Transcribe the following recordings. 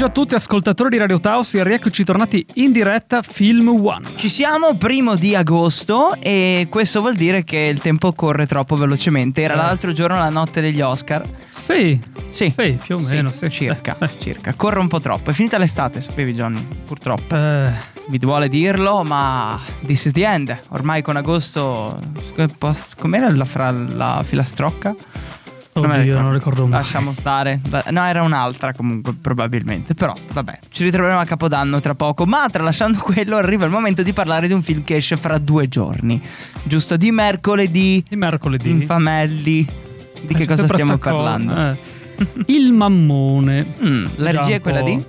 pomeriggio a tutti ascoltatori di Radio Taos e rieccoci tornati in diretta Film One. Ci siamo primo di agosto e questo vuol dire che il tempo corre troppo velocemente. Era Eh. l'altro giorno la notte degli Oscar. Sì, Sì, sì, più o meno, sì. circa, Eh, circa. Corre un po' troppo. È finita l'estate, sapevi Johnny? Purtroppo. eh, Mi duole dirlo, ma this is the end. Ormai con agosto com'era la, fra la filastrocca? Oddio, non ricordo mai. Lasciamo stare. No, era un'altra comunque, probabilmente. Però, vabbè, ci ritroveremo a Capodanno tra poco. Ma tralasciando quello, arriva il momento di parlare di un film che esce fra due giorni. Giusto? Di mercoledì. Di mercoledì. Infamelli. Di Eh, che cosa stiamo parlando? eh. Il mammone. Mm, la regia è quella di?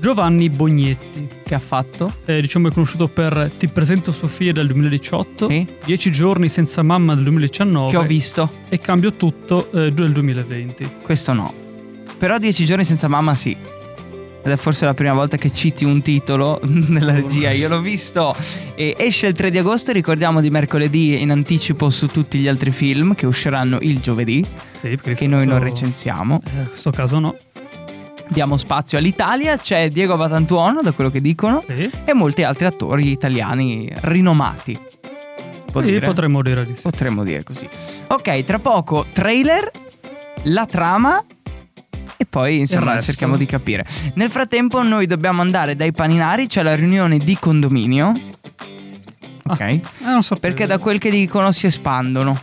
Giovanni Bognetti. Che ha fatto? Eh, diciamo è conosciuto per Ti presento Sofia del 2018, Sì. Dieci giorni senza mamma del 2019 Che ho visto. e Cambio tutto eh, del 2020. Questo no. Però Dieci giorni senza mamma sì. Ed è forse la prima volta che citi un titolo nella regia. Io l'ho visto. E esce il 3 di agosto. Ricordiamo di mercoledì in anticipo su tutti gli altri film che usciranno il giovedì. Sì, Che noi non recensiamo. Eh, in questo caso no. Diamo spazio all'Italia. C'è Diego Batantuono, da quello che dicono. Sì, E molti altri attori italiani rinomati. Può Sì, dire? potremmo dire di sì. Potremmo dire così. Ok, tra poco trailer, la trama e poi insomma cerchiamo di capire. Nel frattempo noi dobbiamo andare dai paninari, c'è la riunione di condominio. Ok? Eh, non so Perché da quel che dicono si espandono.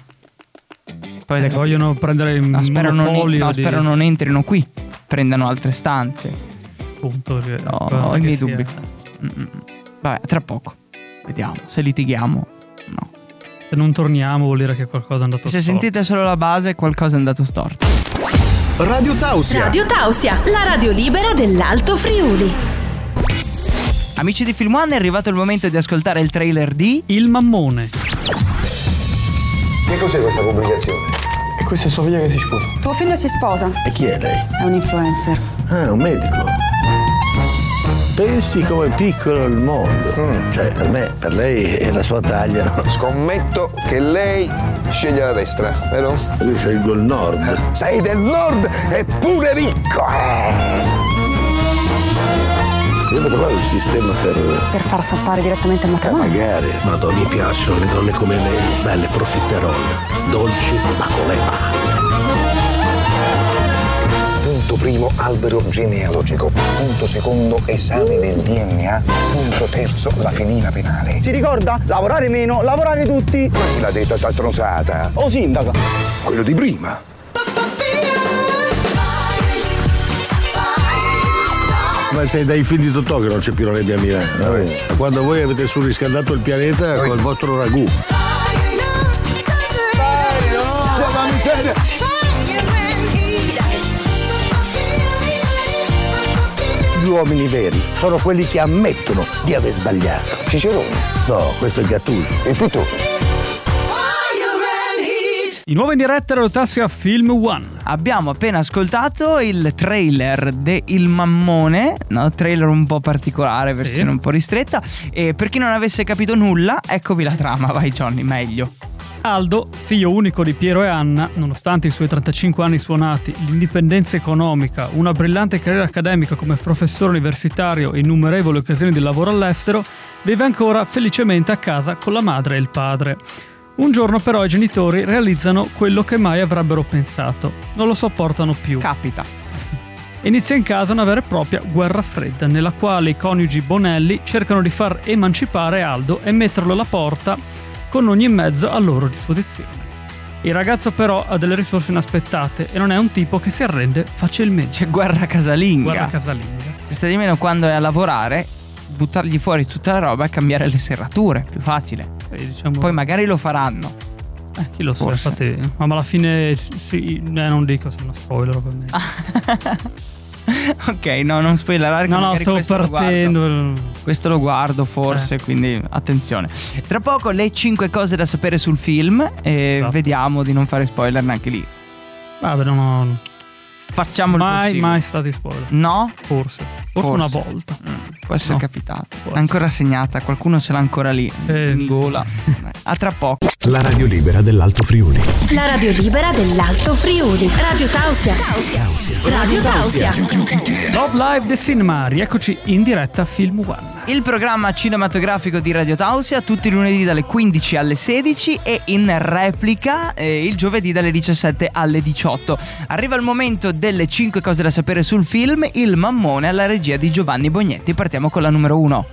Poi Eh, vogliono prendere il no, spero, non, no, di- spero non entrino qui, prendano altre stanze. Punto, No, ho i miei sia- dubbi. Mm-mm. Vabbè, tra poco. Vediamo. Se litighiamo, no. Se non torniamo vuol dire che qualcosa è andato Se storto. sentite solo la base, qualcosa è andato storto. Radio Tausia. Radio Tausia, la radio libera dell'Alto Friuli. Amici di Film One, è arrivato il momento di ascoltare il trailer di Il mammone. Che cos'è questa pubblicazione? Questa è Sofia che si sposa. Tuo figlio si sposa, E chi è lei? è un influencer. Ah, un medico. Pensi come piccolo il mondo. Cioè, per me, per lei è la sua taglia? Scommetto che lei sceglie la destra, vero? Io scelgo il nord. Sei del nord e pure ricco! eh. Devo trovare un sistema per. Per far saltare direttamente il eh, matrimonio. magari. Madò, mi piacciono le donne come lei, belle profiterone, dolci ma come palle. Punto primo, albero genealogico. Punto secondo, esame del DNA. Punto terzo, la fedina penale. Si ricorda? Lavorare meno, lavorare tutti. Ma chi l'ha detta sta stronzata? O sindaco. Quello di prima. Ma sei dai film di Totò che non c'è più la nebbia a Milano. Quando voi avete surriscaldato il pianeta col vostro ragù. Gli uomini veri sono quelli che ammettono di aver sbagliato. Cicerone. No, questo è Gattuso. E più Di nuovo in diretta Radio Tassia Film One. Abbiamo appena ascoltato il trailer de Il Mammone, no? trailer un po' particolare, versione un po' ristretta. E per chi non avesse capito nulla, eccovi la trama, vai Johnny, meglio. Aldo, figlio unico di Piero e Anna, nonostante i suoi 35 anni suonati, l'indipendenza economica, una brillante carriera accademica come professore universitario e innumerevoli occasioni di lavoro all'estero, vive ancora felicemente a casa con la madre e il padre. Un giorno però i genitori realizzano quello che mai avrebbero pensato. Non lo sopportano più. Capita. Inizia in casa una vera e propria guerra fredda, nella quale i coniugi Bonelli cercano di far emancipare Aldo e metterlo alla porta con ogni mezzo a loro disposizione. Il ragazzo però ha delle risorse inaspettate e non è un tipo che si arrende facilmente. C'è guerra casalinga. Guerra casalinga. Sta di meno quando è a lavorare, buttargli fuori tutta la roba e cambiare le serrature, più facile. E diciamo, Poi magari lo faranno. eh, chi lo sa, forse. infatti, ma alla fine sì, eh, non dico se uno spoiler ovviamente. ok, no, non spoilerare. No, no, stavo questo lo partendo. Questo lo guardo forse, quindi attenzione. Tra poco le 5 cose da sapere sul film e Esatto. vediamo di non fare spoiler neanche lì. Vabbè, no, no. Facciamo il Mai, possibile. mai stati spoiler. No? Forse. Forse, una volta. Mm, Può essere No. capitato. Forse. È ancora segnata, qualcuno ce l'ha ancora lì Eh. in gola. A tra poco. La radio libera dell'Alto Friuli. La radio libera dell'Alto Friuli. Radio Tausia. Radio Tausia. Love Live The Cinema, rieccoci in diretta a Film One. Il programma cinematografico di Radio Tausia tutti i lunedì dalle 15 alle 16 e in replica eh, il giovedì dalle 17 alle 18. Arriva il momento delle 5 cose da sapere sul film Il Mammone alla regia di Giovanni Bognetti. Partiamo con la numero 1.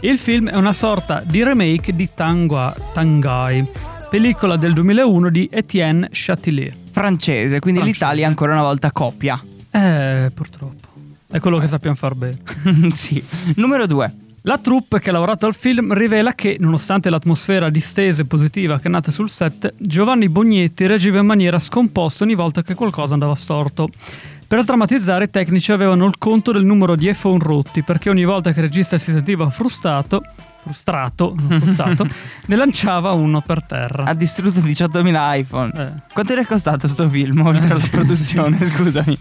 Il film è una sorta di remake di Tangua, Tangai, pellicola del 2001 di Etienne Châtelier. Francese, quindi Francese. l'Italia ancora una volta coppia. Eh, purtroppo. È quello che sappiamo far bene. sì. Numero 2. La troupe che ha lavorato al film rivela che, nonostante l'atmosfera distesa e positiva che è nata sul set, Giovanni Bognetti reagiva in maniera scomposta ogni volta che qualcosa andava storto. Per drammatizzare, i tecnici avevano il conto del numero di iPhone rotti, perché ogni volta che il regista si sentiva frustrato, frustrato, frustrato, ne lanciava uno per terra. Ha distrutto 18.000 iPhone. Eh. Quanto è costato sto film oltre alla produzione? Scusami.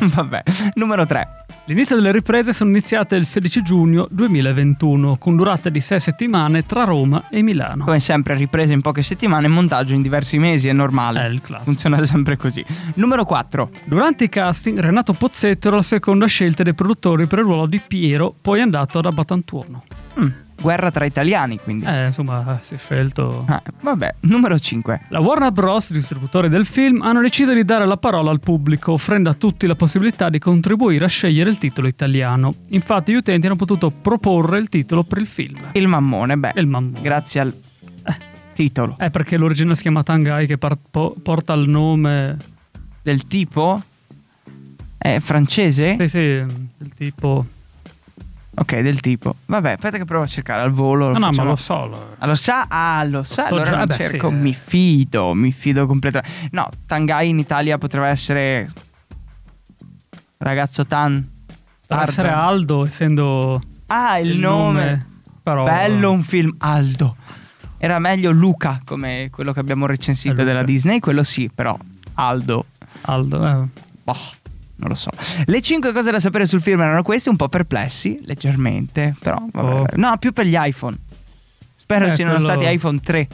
Vabbè. Numero 3. L'inizio delle riprese sono iniziate il 16 giugno 2021, con durate di 6 settimane tra Roma e Milano. Come sempre, riprese in poche settimane, montaggio in diversi mesi, è normale. È il classico. Funziona sempre così. Numero 4. Durante i casting, Renato Pozzetto era la seconda scelta dei produttori per il ruolo di Piero, poi è andato ad Abbatantuono. Mm, guerra tra italiani, quindi. Eh, insomma, si è scelto. Ah, vabbè, numero 5. La Warner Bros., distributori del film, hanno deciso di dare la parola al pubblico, offrendo a tutti la possibilità di contribuire a scegliere il titolo italiano. Infatti, gli utenti hanno potuto proporre il titolo per il film. Il mammone, beh. Il mammone. Grazie al titolo. È perché l'originale si chiama Tangai, che par- po- porta il nome. Del tipo? È francese? Sì, sì, del tipo. Ok, del tipo. Vabbè, aspetta che provo a cercare al volo. No, no, ma facciamo- lo so. lo- Ah, lo sa? Ah, lo sa. So allora già, beh, cerco. sì. Mi fido, mi fido completamente. No, Tangai in Italia potrebbe essere. Ragazzo Tan. Deve essere. Aldo, essendo. Ah, il, nome. Però. Bello un film Aldo. Era meglio Luca, come quello che abbiamo recensito della Disney. Quello sì, però Aldo. Aldo, eh. Boh, non lo so. Le 5 cose da sapere sul film erano queste, un po' perplessi, leggermente, però vabbè. Oh. No, più per gli iPhone. Spero Eh, siano quello- stati iPhone 3.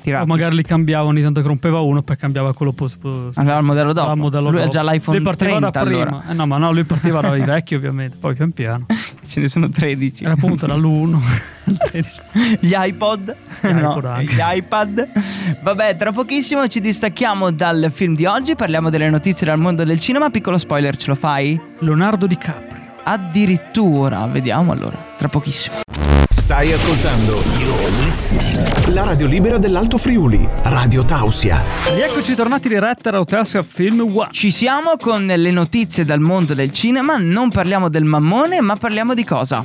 Tirati. O magari li cambiava ogni tanto che rompeva uno, poi cambiava quello pos- pos- Andava al modello dopo. al modello Lui ha dopo. già l'iPhone Lui partiva 30 da prima. allora. Eh no, ma no, lui partiva dai vecchi ovviamente, poi pian piano. Ce ne sono 13. Era appunto dall'1. Gli iPod, Gli no, gli iPad. Vabbè, tra pochissimo ci distacchiamo dal film di oggi, parliamo delle notizie dal mondo del cinema. Piccolo spoiler, ce lo fai? Leonardo DiCaprio. Addirittura, vediamo allora, tra pochissimo. Stai ascoltando la radio libera dell'Alto Friuli, Radio Tausia. Rieccoci tornati diretta da Hotelsia Film One. Ci siamo con le notizie dal mondo del cinema, non parliamo del mammone, ma parliamo di cosa?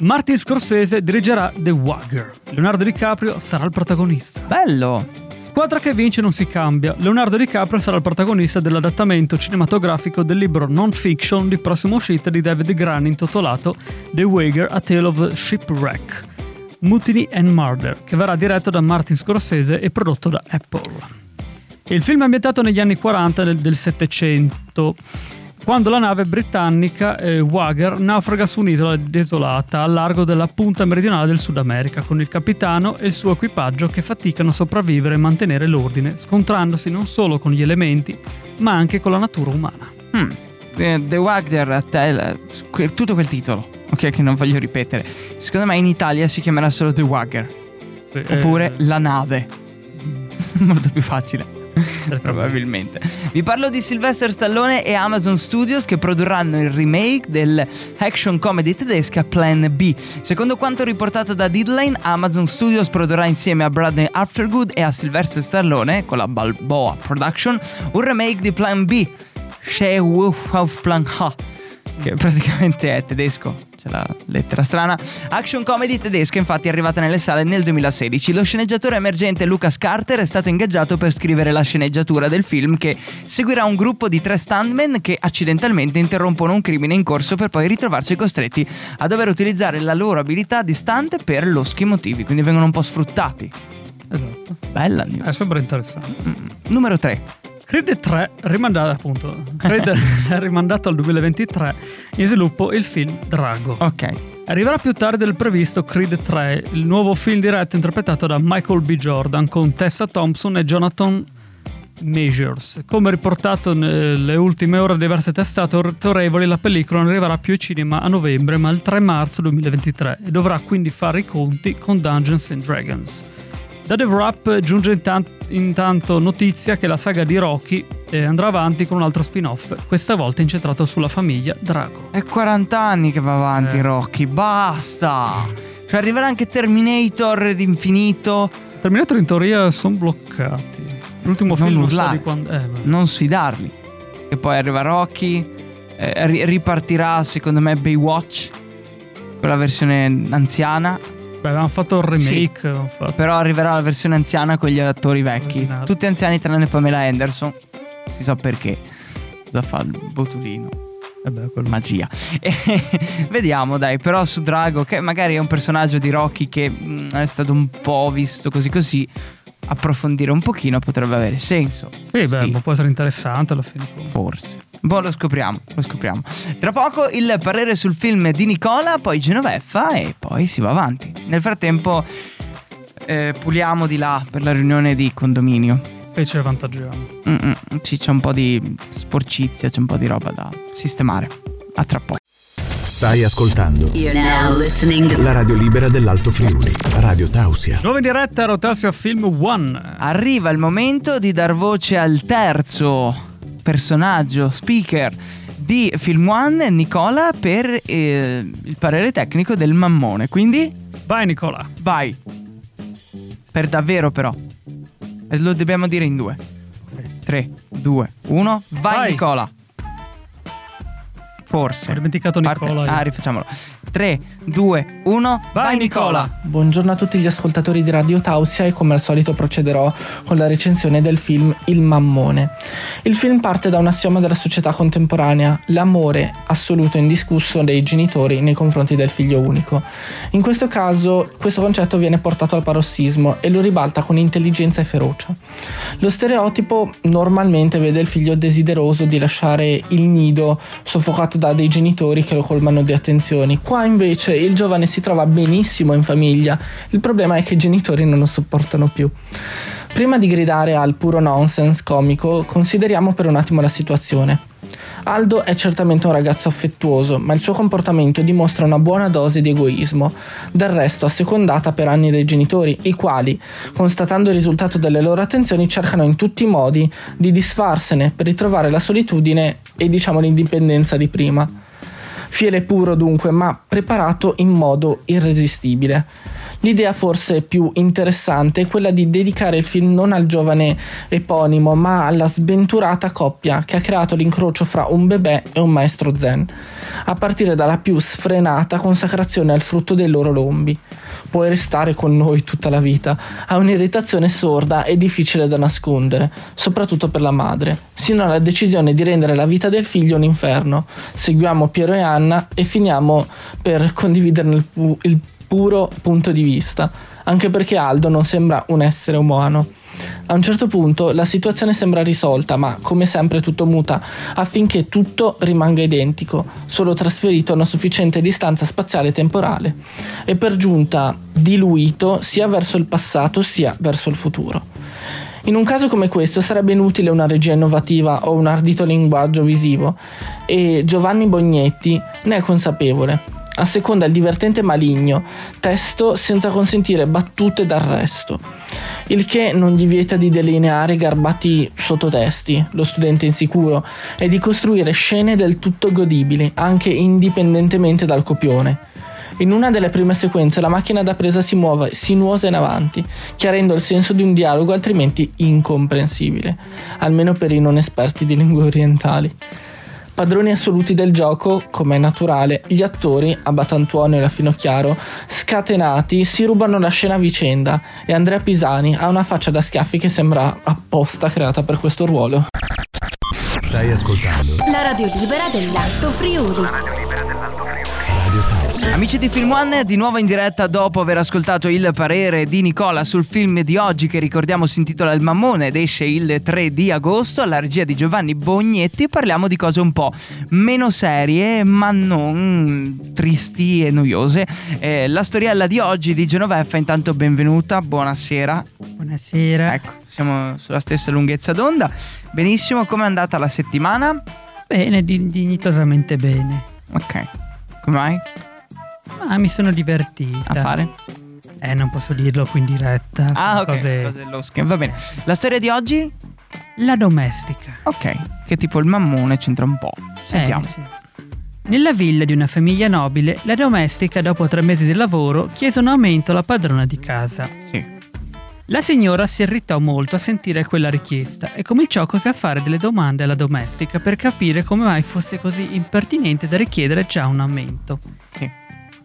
Martin Scorsese dirigerà The Wagger. Leonardo DiCaprio sarà il protagonista. Bello! Squadra che vince non si cambia. Leonardo DiCaprio sarà il protagonista dell'adattamento cinematografico del libro non fiction di prossima uscita di David Gran intitolato The Wager A Tale of Shipwreck, Mutiny and Murder, che verrà diretto da Martin Scorsese e prodotto da Apple. Il film è ambientato negli anni 40 del, del Settecento, quando la nave britannica eh, Wager naufraga su un'isola desolata al largo della punta meridionale del Sud America, con il capitano e il suo equipaggio che faticano a sopravvivere e mantenere l'ordine, scontrandosi non solo con gli elementi, ma anche con la natura umana. Eh, The Wagner tutto quel titolo, ok, che non voglio ripetere. Secondo me in Italia si chiamerà solo The Wagger. Sì, eh, Oppure La nave. Molto più facile. Probabilmente. Vi parlo di Sylvester Stallone e Amazon Studios che produrranno il remake del action comedy tedesca Plan B. Secondo quanto riportato da Deadline, Amazon Studios produrrà insieme a Bradley Aftergood e a Sylvester Stallone, con la Balboa Production, un remake di Plan B, She Wolf of Plan H, che praticamente è tedesco. C'è la lettera strana. Action comedy tedesca, infatti, è arrivata nelle sale nel 2016. Lo sceneggiatore emergente Lucas Carter è stato ingaggiato per scrivere la sceneggiatura del film che seguirà un gruppo di tre stuntmen che accidentalmente interrompono un crimine in corso per poi ritrovarsi costretti a dover utilizzare la loro abilità di stunt per loschi motivi, quindi vengono un po' sfruttati. Esatto. Bella news. Eh, sembra interessante. Numero 3. Creed 3, rimandato appunto, Creed è rimandato al 2023, in sviluppo il film Drago. Ok. Arriverà più tardi del previsto Creed 3, il nuovo film diretto interpretato da Michael B. Jordan con Tessa Thompson e Jonathan Majors. Come riportato nelle ultime ore da diverse testate autorevoli, la pellicola non arriverà più ai cinema a novembre, ma il 3 marzo 2023 e dovrà quindi fare i conti con Dungeons and Dragons. Da The Wrap giunge intan- intanto notizia che la saga di Rocky eh, andrà avanti con un altro spin-off, questa volta incentrato sulla famiglia Drago. È 40 anni che va avanti Eh. Rocky, basta! Cioè arriverà anche Terminator d'infinito. Terminator in teoria sono bloccati. L'ultimo Non film non so quando... Eh, non sfidarli. E poi arriva Rocky, eh, ri- ripartirà secondo me Baywatch, con la versione anziana, Beh, avevano fatto il remake, avevano fatto- però arriverà la versione anziana con gli attori vecchi. Originale. Tutti anziani tranne Pamela Anderson, si sa perché. Cosa fa il botulino? eh beh, quello- Magia. Vediamo, dai, però su Drago, che magari è un personaggio di Rocky che mm, è stato un po' visto così così, approfondire un pochino potrebbe avere senso. Sì, beh, ma può essere interessante alla fine. Forse. Boh, lo scopriamo, lo scopriamo. Tra poco il parere sul film di Nicola, poi Genoveffa e poi si va avanti. Nel frattempo eh, puliamo di là per la riunione di condominio. E ce ne avvantaggiamo. Mm-mm, sì, c'è un po' di sporcizia, c'è un po' di roba da sistemare. A tra poco. Stai ascoltando You're now listening to la radio libera dell'Alto Friuli, Radio Tausia. Nuova in diretta Rotassia Film One. Arriva il momento di dar voce al terzo personaggio, speaker di Film One, Nicola, per eh, il parere tecnico del mammone. Quindi Vai Nicola. vai. Per davvero però. E lo dobbiamo dire in due. 3, 2, 1. Vai, Vai. Nicola. Forse. Ho dimenticato Parte- Nicola. io. Ah, rifacciamolo. 3, 2, 1. Vai, Nicola. Buongiorno a tutti gli ascoltatori di Radio Tausia e come al solito procederò con la recensione del film Il Mammone. Il film parte da un assioma della società contemporanea, l'amore assoluto e indiscusso dei genitori nei confronti del figlio unico. In questo caso questo concetto viene portato al parossismo e lo ribalta con intelligenza e ferocia. Lo stereotipo normalmente vede il figlio desideroso di lasciare il nido soffocato da dei genitori che lo colmano di attenzioni. Qua invece il giovane si trova benissimo in famiglia. Il problema è che i genitori non lo sopportano più. Prima di gridare al puro nonsense comico, consideriamo per un attimo la situazione. Aldo è certamente un ragazzo affettuoso, ma il suo comportamento dimostra una buona dose di egoismo, del resto assecondata per anni dai genitori, i quali, constatando il risultato delle loro attenzioni, cercano in tutti i modi di disfarsene per ritrovare la solitudine e diciamo l'indipendenza di prima. Fiele puro dunque, ma preparato in modo irresistibile. L'idea forse più interessante è quella di dedicare il film non al giovane eponimo, ma alla sventurata coppia che ha creato l'incrocio fra un bebè e un maestro zen, a partire dalla più sfrenata consacrazione al frutto dei loro lombi. Puoi restare con noi tutta la vita, ha un'irritazione sorda e difficile da nascondere, soprattutto per la madre, sino alla decisione di rendere la vita del figlio un inferno. Seguiamo Piero e Anna e finiamo per condividerne il, pu- il puro punto di vista, anche perché Aldo non sembra un essere umano. A un certo punto la situazione sembra risolta, ma come sempre tutto muta affinché tutto rimanga identico, solo trasferito a una sufficiente distanza spaziale e temporale, e per giunta diluito sia verso il passato sia verso il futuro. In un caso come questo sarebbe inutile una regia innovativa o un ardito linguaggio visivo, e Giovanni Bognetti ne è consapevole asseconda il divertente maligno, testo senza consentire battute d'arresto, il che non gli vieta di delineare garbati sottotesti, lo studente insicuro, e di costruire scene del tutto godibili, anche indipendentemente dal copione. In una delle prime sequenze la macchina da presa si muove sinuosa in avanti, chiarendo il senso di un dialogo altrimenti incomprensibile, almeno per i non esperti di lingue orientali. Padroni assoluti del gioco, come è naturale, gli attori, Abatantuono e la Finocchiaro, scatenati, si rubano la scena a vicenda e Andrea Pisani ha una faccia da schiaffi che sembra apposta creata per questo ruolo. Stai ascoltando La radio libera dell'Alto Friuli. Amici di Film One, di nuovo in diretta dopo aver ascoltato il parere di Nicola sul film di oggi che ricordiamo si intitola Il Mammone ed esce il 3 di agosto alla regia di Giovanni Bognetti. Parliamo di cose un po' meno serie ma non tristi e noiose. Eh, la storiella di oggi di Genoveffa, intanto benvenuta, buonasera. Buonasera. Ecco, siamo sulla stessa lunghezza d'onda. Benissimo, com'è andata la settimana? Bene, di- dignitosamente bene. Ok, come mai? Ma mi sono divertita. A fare? Eh, non posso dirlo qui in diretta. Ah, ok. Cose... Cose losche. Va bene. La storia di oggi? La domestica. Ok. Che tipo il mammone c'entra un po'. Sentiamo. Eh, sì. Nella villa di una famiglia nobile, la domestica, dopo tre mesi di lavoro, chiese un aumento alla padrona di casa. Sì. La signora si irritò molto a sentire quella richiesta e cominciò così a fare delle domande alla domestica per capire come mai fosse così impertinente da richiedere già un aumento. Sì.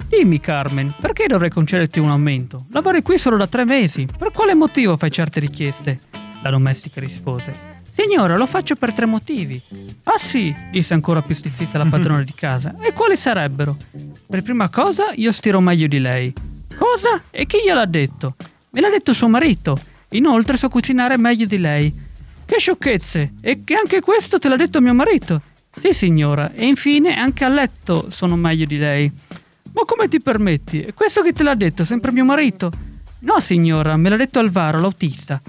Dimmi Carmen, perché dovrei concederti un aumento? Lavori qui solo da tre mesi, per quale motivo fai certe richieste? La domestica rispose. Signora, lo faccio per tre motivi. Ah sì, disse ancora più stizzita la padrona di casa. E quali sarebbero? Per prima cosa, io stiro meglio di lei. Cosa? E chi gliel'ha detto? Me l'ha detto suo marito. Inoltre so cucinare meglio di lei. Che sciocchezze! E che anche questo te l'ha detto mio marito? Sì, signora. E infine anche a letto sono meglio di lei. Ma come ti permetti? E questo che te l'ha detto? Sempre mio marito? No, signora, me l'ha detto Alvaro, l'autista.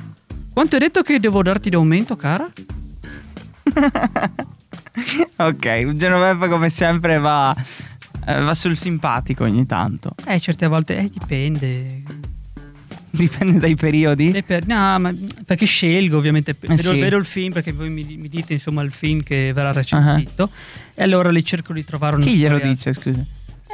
Quanto hai detto che devo darti d'aumento, cara? ok, Genoveffa come sempre va, eh, va sul simpatico ogni tanto. Eh, certe volte eh, dipende. Dipende dai periodi. Per- no, ma perché scelgo ovviamente. Vedo, sì. vedo il film perché voi mi, mi dite insomma il film che verrà recensito. E allora lì cerco di trovare una Chi glielo storia- dice, scusa?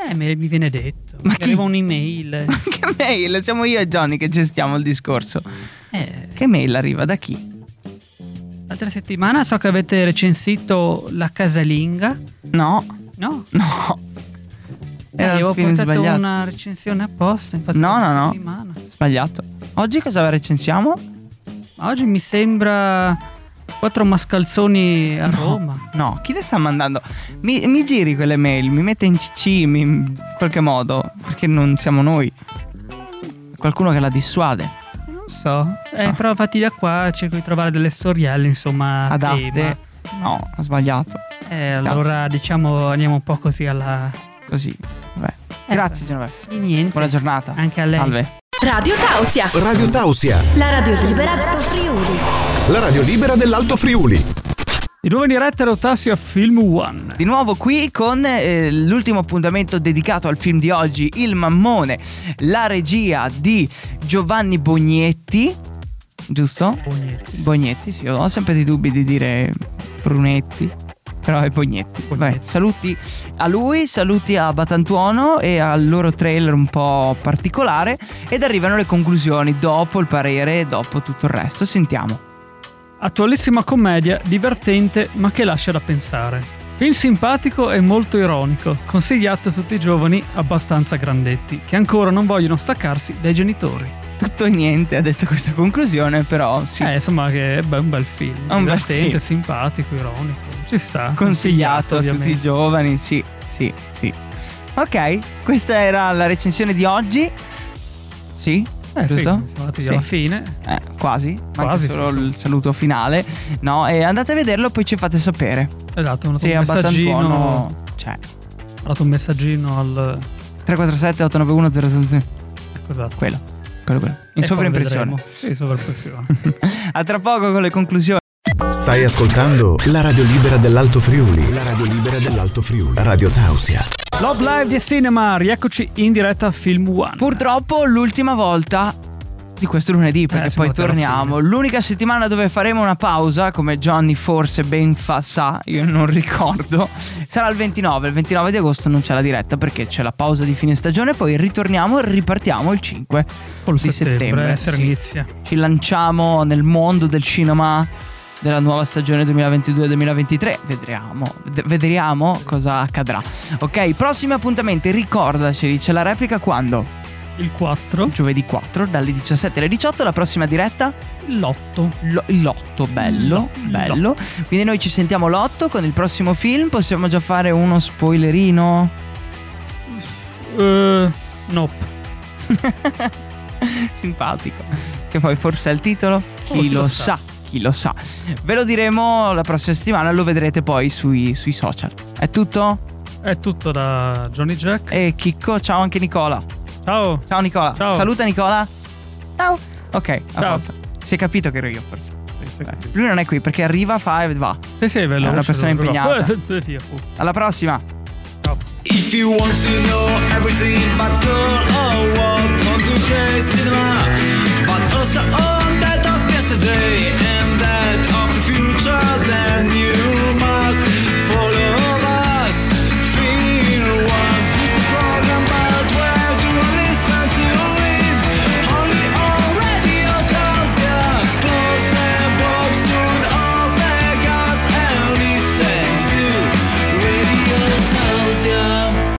Eh, mi viene detto. Ma chi- arriva un'email. che mail? Siamo io e Johnny che gestiamo il discorso. Eh, Che mail arriva? Da chi? l'altra settimana so che avete recensito La Casalinga. No, No? no. Eh, Era avevo portato sbagliato. una recensione apposta. Infatti, No, no, no. settimana. Sbagliato. Oggi cosa recensiamo? Ma oggi mi sembra quattro mascalzoni a Roma. No, chi le sta mandando? Mi, mi giri quelle mail, mi mette in CC mi- in qualche modo, perché non siamo noi. Qualcuno che la dissuade. Non so. Eh, Ah. Però fatti da qua cerco di trovare delle storielle, insomma. Adatte. tema. No, ho sbagliato. Eh, allora diciamo andiamo un po' così alla. Così. Vabbè. Eh, Grazie Genoveffa. Di niente. Buona giornata. Anche a lei. Salve. Radio Tausia. Radio Tausia, La radio libera d'Alto Friuli. La radio libera dell'Alto Friuli. Di nuovo in diretta Rotassi a Film One. Di nuovo qui con eh, l'ultimo appuntamento dedicato al film di oggi, Il Mammone, la regia di Giovanni Bognetti, giusto? Bognetti. Bognetti, sì, ho sempre dei dubbi di dire Brunetti, però è Bognetti. Vabbè, saluti a lui, saluti a Batantuono e al loro trailer un po' particolare ed arrivano le conclusioni dopo il parere e dopo tutto il resto. Sentiamo. Attualissima commedia, divertente ma che lascia da pensare. Film simpatico e molto ironico, consigliato a tutti i giovani abbastanza grandetti, che ancora non vogliono staccarsi dai genitori. Tutto e niente ha detto questa conclusione, però sì. Eh, insomma, che è un bel film. È un bel divertente, film. simpatico, ironico. Ci sta. consigliato a tutti i giovani, sì, sì, sì. Ok, questa era la recensione di oggi. Sì, Eh, sì, giusto? siamo arrivati Sì. alla fine. Eh, quasi, Quasi, solo sì, sì. il saluto finale. No, e andate a vederlo, poi ci fate sapere. Esatto, Sì, un messaggino. C'è. Ho dato un messaggino al. 347 891 066 Ecco, esatto. Quello, quello, quello. In E poi sovraimpressione. Sì, sovraimpressione. A tra poco con le conclusioni. Stai ascoltando la radio libera dell'Alto Friuli. La radio libera dell'Alto Friuli. Radio Tausia. Love Live di Cinema, rieccoci in diretta a Film One. Purtroppo l'ultima volta di questo lunedì, perché Eh, poi torniamo. L'unica settimana dove faremo una pausa, come Johnny forse ben fa sa, io non ricordo, sarà il 29. Il 29 di agosto non c'è la diretta perché c'è la pausa di fine stagione, poi ritorniamo e ripartiamo il 5 Col di settembre, settembre. eh, sì. Ci lanciamo nel mondo del cinema della nuova stagione 2022-2023. Vedremo, vedremo cosa accadrà. Ok, prossimi appuntamenti, ricordaci, c'è la replica quando? Il 4. Giovedì 4, dalle 17 alle 18, la prossima diretta? L'8. L'8, bello, bello. Quindi noi ci sentiamo l'8 con il prossimo film, possiamo già fare uno spoilerino? Uh, nope. Simpatico. Che poi forse è il titolo? Chi, Oh, chi lo, lo sa. Chi lo sa. Ve lo diremo la prossima settimana, lo vedrete poi sui, sui social. È tutto? È tutto da Johnny Jack. E Chicco, ciao anche Nicola. Ciao. Ciao Nicola. Ciao. Saluta Nicola. Ciao. Ok, a Ciao. posto. Si è capito che ero io forse. Lui non è qui perché arriva, fa e va. Sì, sì, è È una persona impegnata. Alla prossima. If you want to know everything about girl or what, come to J Cinema. But also on that of yesterday